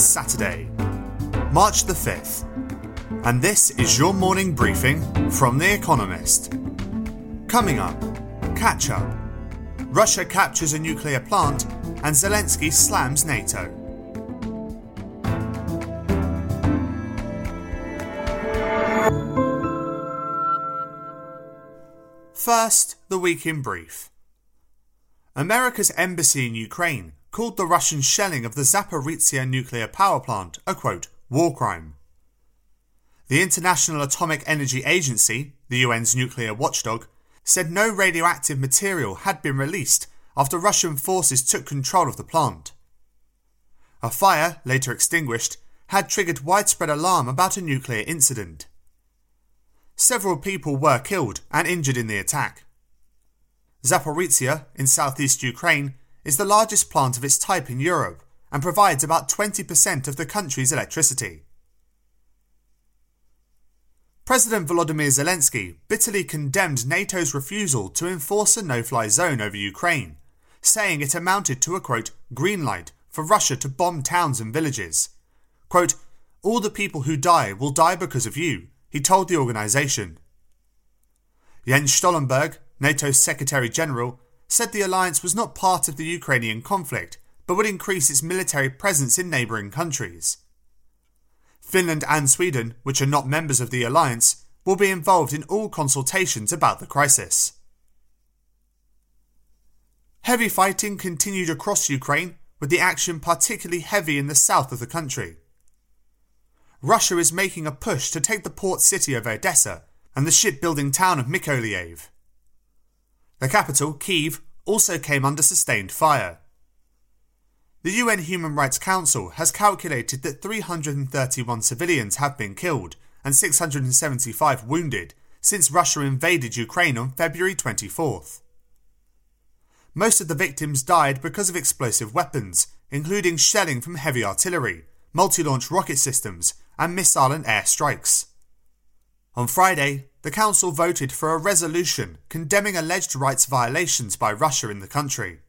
It's Saturday, March the 5th, and this is your morning briefing from The Economist. Coming up, catch up. Russia captures a nuclear plant, and Zelensky slams NATO. First, the week in brief. America's embassy in Ukraine called the Russian shelling of the Zaporizhia nuclear power plant a quote, war crime. The International Atomic Energy Agency, the UN's nuclear watchdog, said no radioactive material had been released after Russian forces took control of the plant. A fire, later extinguished, had triggered widespread alarm about a nuclear incident. Several people were killed and injured in the attack. Zaporizhia, in southeast Ukraine, is the largest plant of its type in Europe and provides about 20% of the country's electricity. President Volodymyr Zelensky bitterly condemned NATO's refusal to enforce a no fly zone over Ukraine, saying it amounted to a quote, green light for Russia to bomb towns and villages. Quote, All the people who die will die because of you, he told the organisation. Jens Stoltenberg, NATO's Secretary General, said the alliance was not part of the Ukrainian conflict, but would increase its military presence in neighbouring countries. Finland and Sweden, which are not members of the alliance, will be involved in all consultations about the crisis. Heavy fighting continued across Ukraine, with the action particularly heavy in the south of the country. Russia is making a push to take the port city of Odessa and the shipbuilding town of Mykolaiv. The capital, Kiev, also came under sustained fire. The UN Human Rights Council has calculated that 331 civilians have been killed and 675 wounded since Russia invaded Ukraine on February 24th. Most of the victims died because of explosive weapons, including shelling from heavy artillery, multi launch rocket systems, and missile and air strikes. On Friday, the Council voted for a resolution condemning alleged rights violations by Russia in the country.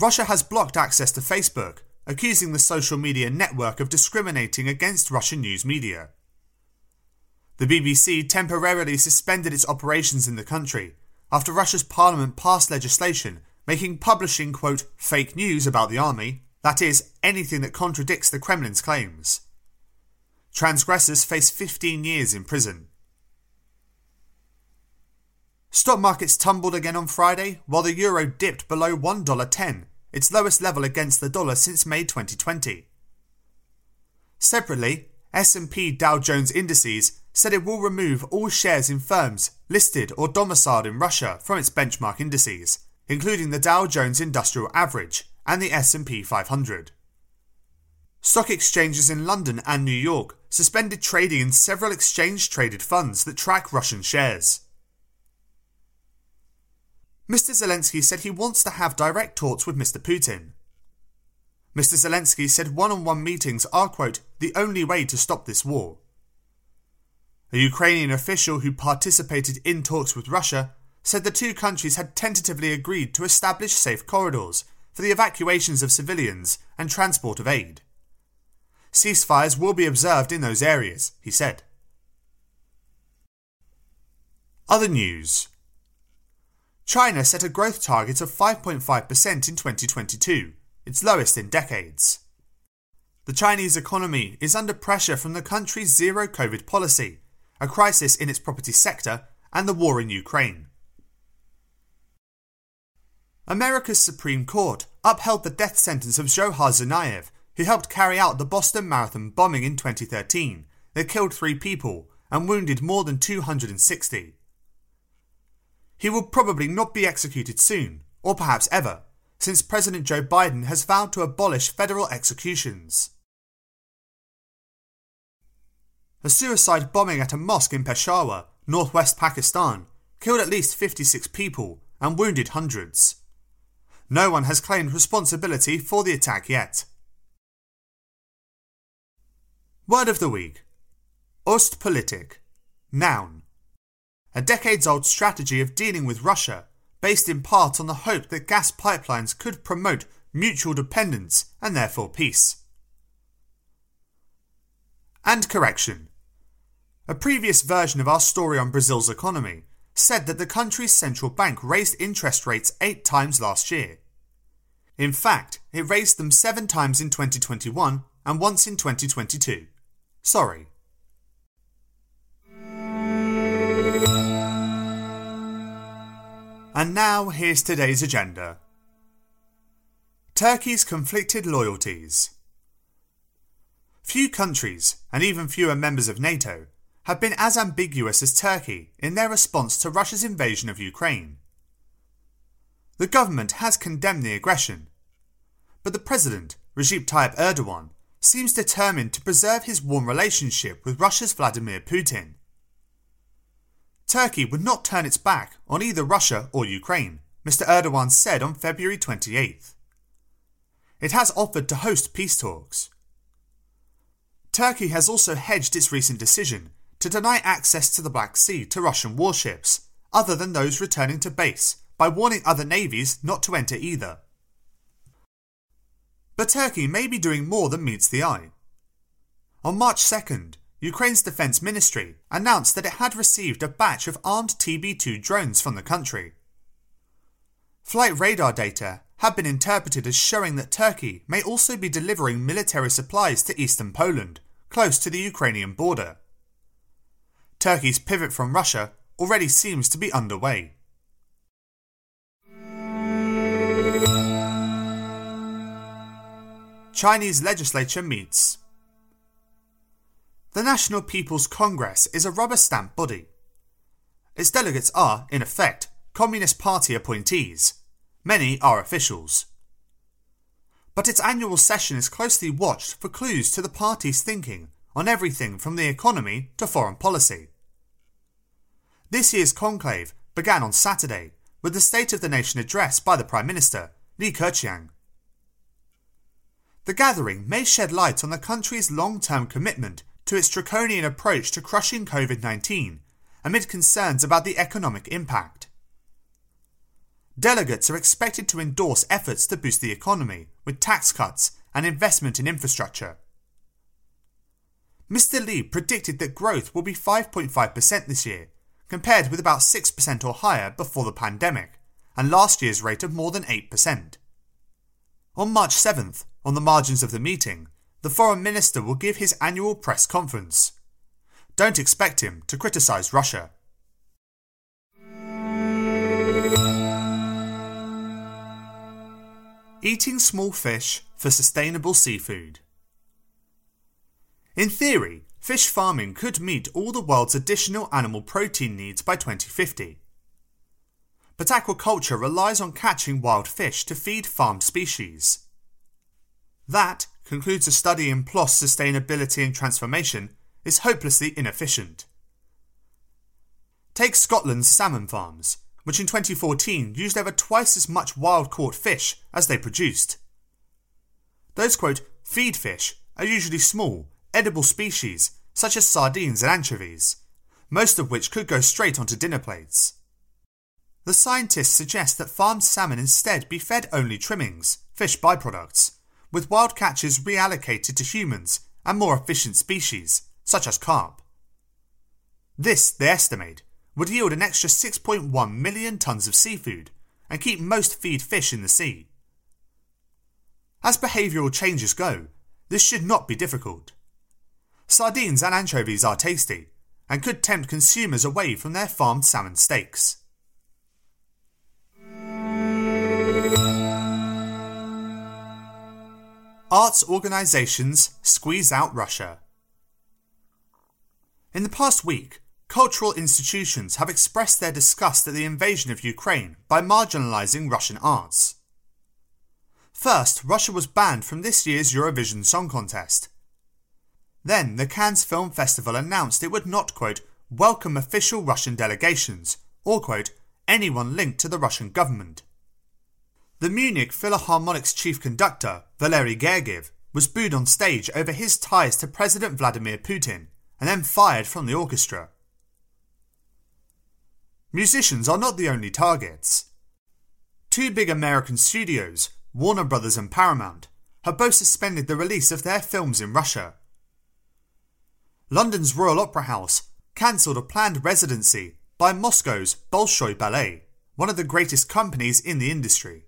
Russia has blocked access to Facebook, accusing the social media network of discriminating against Russian news media. The BBC temporarily suspended its operations in the country after Russia's parliament passed legislation making publishing, quote, fake news about the army that is, anything that contradicts the Kremlin's claims. Transgressors face 15 years in prison. Stock markets tumbled again on Friday, while the euro dipped below $1.10, its lowest level against the dollar since May 2020. Separately, S&P Dow Jones Indices said it will remove all shares in firms listed or domiciled in Russia from its benchmark indices, including the Dow Jones Industrial Average, and the S&P 500. Stock exchanges in London and New York suspended trading in several exchange traded funds that track Russian shares. Mr. Zelensky said he wants to have direct talks with Mr. Putin. Mr. Zelensky said one on one meetings are, quote, the only way to stop this war. A Ukrainian official who participated in talks with Russia said the two countries had tentatively agreed to establish safe corridors for the evacuations of civilians and transport of aid. Ceasefires will be observed in those areas, he said. Other news China set a growth target of 5.5% in 2022, its lowest in decades. The Chinese economy is under pressure from the country's zero COVID policy, a crisis in its property sector, and the war in Ukraine. America's Supreme Court upheld the death sentence of Dzhokhar Tsarnaev, who helped carry out the Boston Marathon bombing in 2013 that killed three people and wounded more than 260. He will probably not be executed soon, or perhaps ever, since President Joe Biden has vowed to abolish federal executions. A suicide bombing at a mosque in Peshawar, northwest Pakistan, killed at least 56 people and wounded hundreds. No one has claimed responsibility for the attack yet. Word of the week Ostpolitik. Noun. A decades old strategy of dealing with Russia, based in part on the hope that gas pipelines could promote mutual dependence, and therefore peace. And correction. A previous version of our story on Brazil's economy said that the country's central bank raised interest rates eight times last year. In fact, it raised them seven times in 2021 and once in 2022. Sorry. And now here's today's agenda Turkey's conflicted loyalties. Few countries, and even fewer members of NATO, have been as ambiguous as Turkey in their response to Russia's invasion of Ukraine. The government has condemned the aggression, but the president, Recep Tayyip Erdogan, seems determined to preserve his warm relationship with Russia's Vladimir Putin. Turkey would not turn its back on either Russia or Ukraine, Mr. Erdogan said on February 28th. It has offered to host peace talks. Turkey has also hedged its recent decision to deny access to the Black Sea to Russian warships, other than those returning to base, by warning other navies not to enter either. But Turkey may be doing more than meets the eye. On March 2nd, Ukraine's defense ministry announced that it had received a batch of armed TB 2 drones from the country. Flight radar data have been interpreted as showing that Turkey may also be delivering military supplies to eastern Poland, close to the Ukrainian border. Turkey's pivot from Russia already seems to be underway. Chinese legislature meets. The National People's Congress is a rubber stamp body. Its delegates are, in effect, Communist Party appointees. Many are officials. But its annual session is closely watched for clues to the party's thinking on everything from the economy to foreign policy. This year's conclave began on Saturday with the State of the Nation address by the Prime Minister, Li Keqiang. The gathering may shed light on the country's long term commitment to its draconian approach to crushing COVID 19 amid concerns about the economic impact. Delegates are expected to endorse efforts to boost the economy with tax cuts and investment in infrastructure. Mr. Li predicted that growth will be 5.5% this year, compared with about 6% or higher before the pandemic, and last year's rate of more than 8%. On March 7th, on the margins of the meeting, the Foreign Minister will give his annual press conference. Don't expect him to criticise Russia. Eating small fish for sustainable seafood. In theory, fish farming could meet all the world's additional animal protein needs by 2050. But aquaculture relies on catching wild fish to feed farmed species. That, concludes a study in PLOS Sustainability and Transformation, is hopelessly inefficient. Take Scotland's salmon farms which in 2014 used over twice as much wild caught fish as they produced. Those, quote, feed fish are usually small, edible species such as sardines and anchovies, most of which could go straight onto dinner plates. The scientists suggest that farmed salmon instead be fed only trimmings, fish byproducts, with wild catches reallocated to humans and more efficient species, such as carp. This, they estimate, would yield an extra 6.1 million tonnes of seafood and keep most feed fish in the sea. As behavioural changes go, this should not be difficult. Sardines and anchovies are tasty and could tempt consumers away from their farmed salmon steaks. Arts organisations squeeze out Russia. In the past week, cultural institutions have expressed their disgust at the invasion of Ukraine by marginalising Russian arts. First, Russia was banned from this year's Eurovision Song Contest. Then, the Cannes Film Festival announced it would not, quote, welcome official Russian delegations, or, quote, anyone linked to the Russian government. The Munich Philharmonic's chief conductor, Valery Gergiev, was booed on stage over his ties to President Vladimir Putin and then fired from the orchestra. Musicians are not the only targets. Two big American studios, Warner Brothers and Paramount, have both suspended the release of their films in Russia. London's Royal Opera House cancelled a planned residency by Moscow's Bolshoi Ballet, one of the greatest companies in the industry.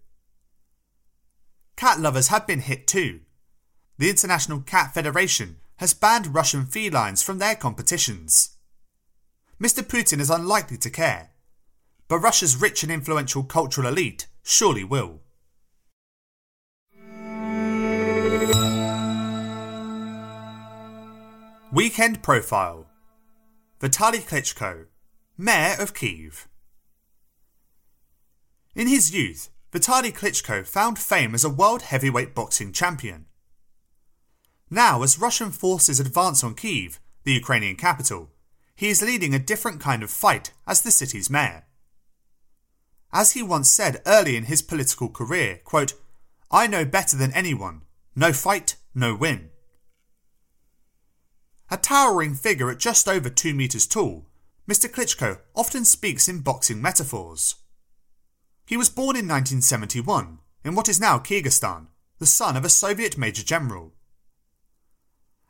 Cat lovers have been hit too. The International Cat Federation has banned Russian felines from their competitions. Mr. Putin is unlikely to care, but Russia's rich and influential cultural elite surely will. Weekend Profile Vitaly Klitschko, Mayor of Kiev. In his youth, Vitaly Klitschko found fame as a world heavyweight boxing champion. Now, as Russian forces advance on Kiev, the Ukrainian capital, he is leading a different kind of fight as the city's mayor. As he once said early in his political career, quote, I know better than anyone. No fight, no win. A towering figure at just over 2 metres tall, Mr. Klitschko often speaks in boxing metaphors. He was born in 1971 in what is now Kyrgyzstan, the son of a Soviet major general.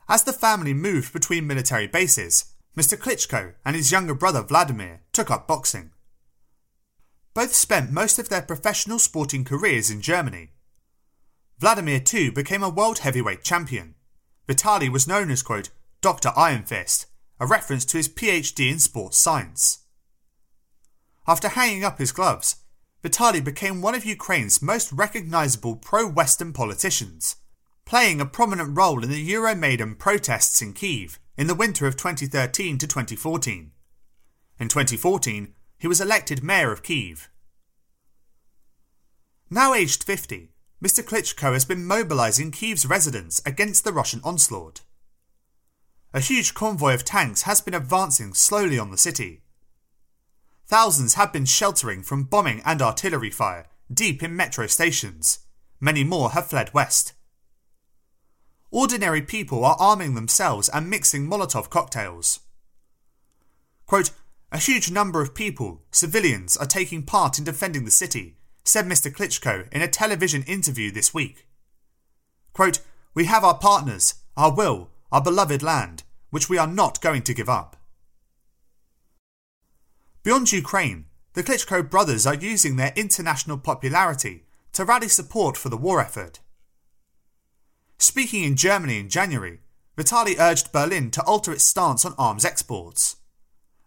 As the family moved between military bases, Mr. Klitschko and his younger brother Vladimir took up boxing. Both spent most of their professional sporting careers in Germany. Vladimir too became a world heavyweight champion. Vitaly was known as, quote, Dr. Iron Fist, a reference to his PhD in sports science. After hanging up his gloves, Vitaly became one of Ukraine's most recognizable pro Western politicians, playing a prominent role in the Euromaidan protests in Kiev in the winter of 2013 to 2014. In 2014, he was elected mayor of Kiev. Now aged 50, Mr. Klitschko has been mobilizing Kiev's residents against the Russian onslaught a huge convoy of tanks has been advancing slowly on the city. Thousands have been sheltering from bombing and artillery fire deep in metro stations. Many more have fled west. Ordinary people are arming themselves and mixing Molotov cocktails. Quote, a huge number of people, civilians, are taking part in defending the city, said Mr. Klitschko in a television interview this week. Quote, we have our partners, our will, our beloved land, which we are not going to give up. Beyond Ukraine, the Klitschko brothers are using their international popularity to rally support for the war effort. Speaking in Germany in January, Vitaly urged Berlin to alter its stance on arms exports.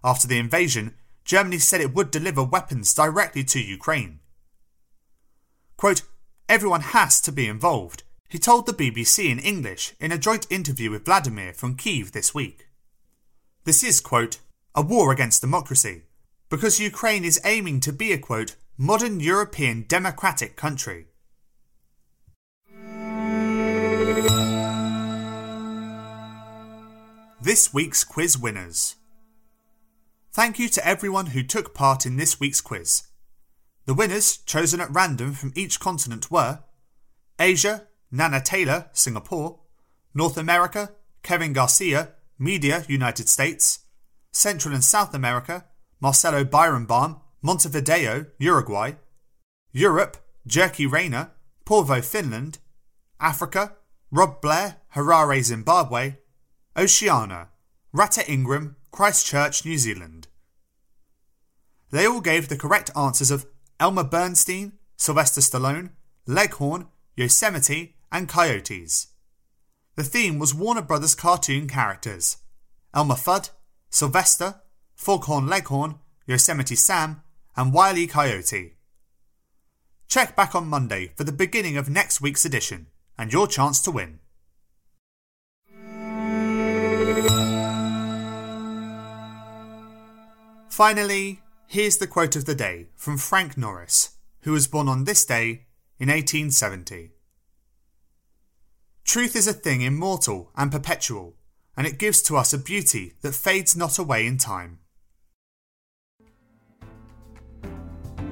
After the invasion, Germany said it would deliver weapons directly to Ukraine. Quote, Everyone has to be involved, he told the BBC in English in a joint interview with Vladimir from Kiev this week. This is, quote, a war against democracy, because Ukraine is aiming to be a, quote, modern European democratic country. This week's quiz winners. Thank you to everyone who took part in this week's quiz. The winners, chosen at random from each continent, were Asia, Nana Taylor, Singapore, North America, Kevin Garcia, Media, United States, Central and South America, Marcelo Byronbaum, Montevideo, Uruguay, Europe, Jyrki Rayner, Porvoo, Finland, Africa, Rob Blair, Harare, Zimbabwe, Oceania, Rata Ingram, Christchurch, New Zealand. They all gave the correct answers of Elmer Bernstein, Sylvester Stallone, Leghorn, Yosemite, and coyotes. The theme was Warner Brothers cartoon characters Elmer Fudd, Sylvester, Foghorn Leghorn, Yosemite Sam, and Wile E. Coyote. Check back on Monday for the beginning of next week's edition and your chance to win. Finally, here's the quote of the day from Frank Norris, who was born on this day in 1870. Truth is a thing immortal and perpetual, and it gives to us a beauty that fades not away in time.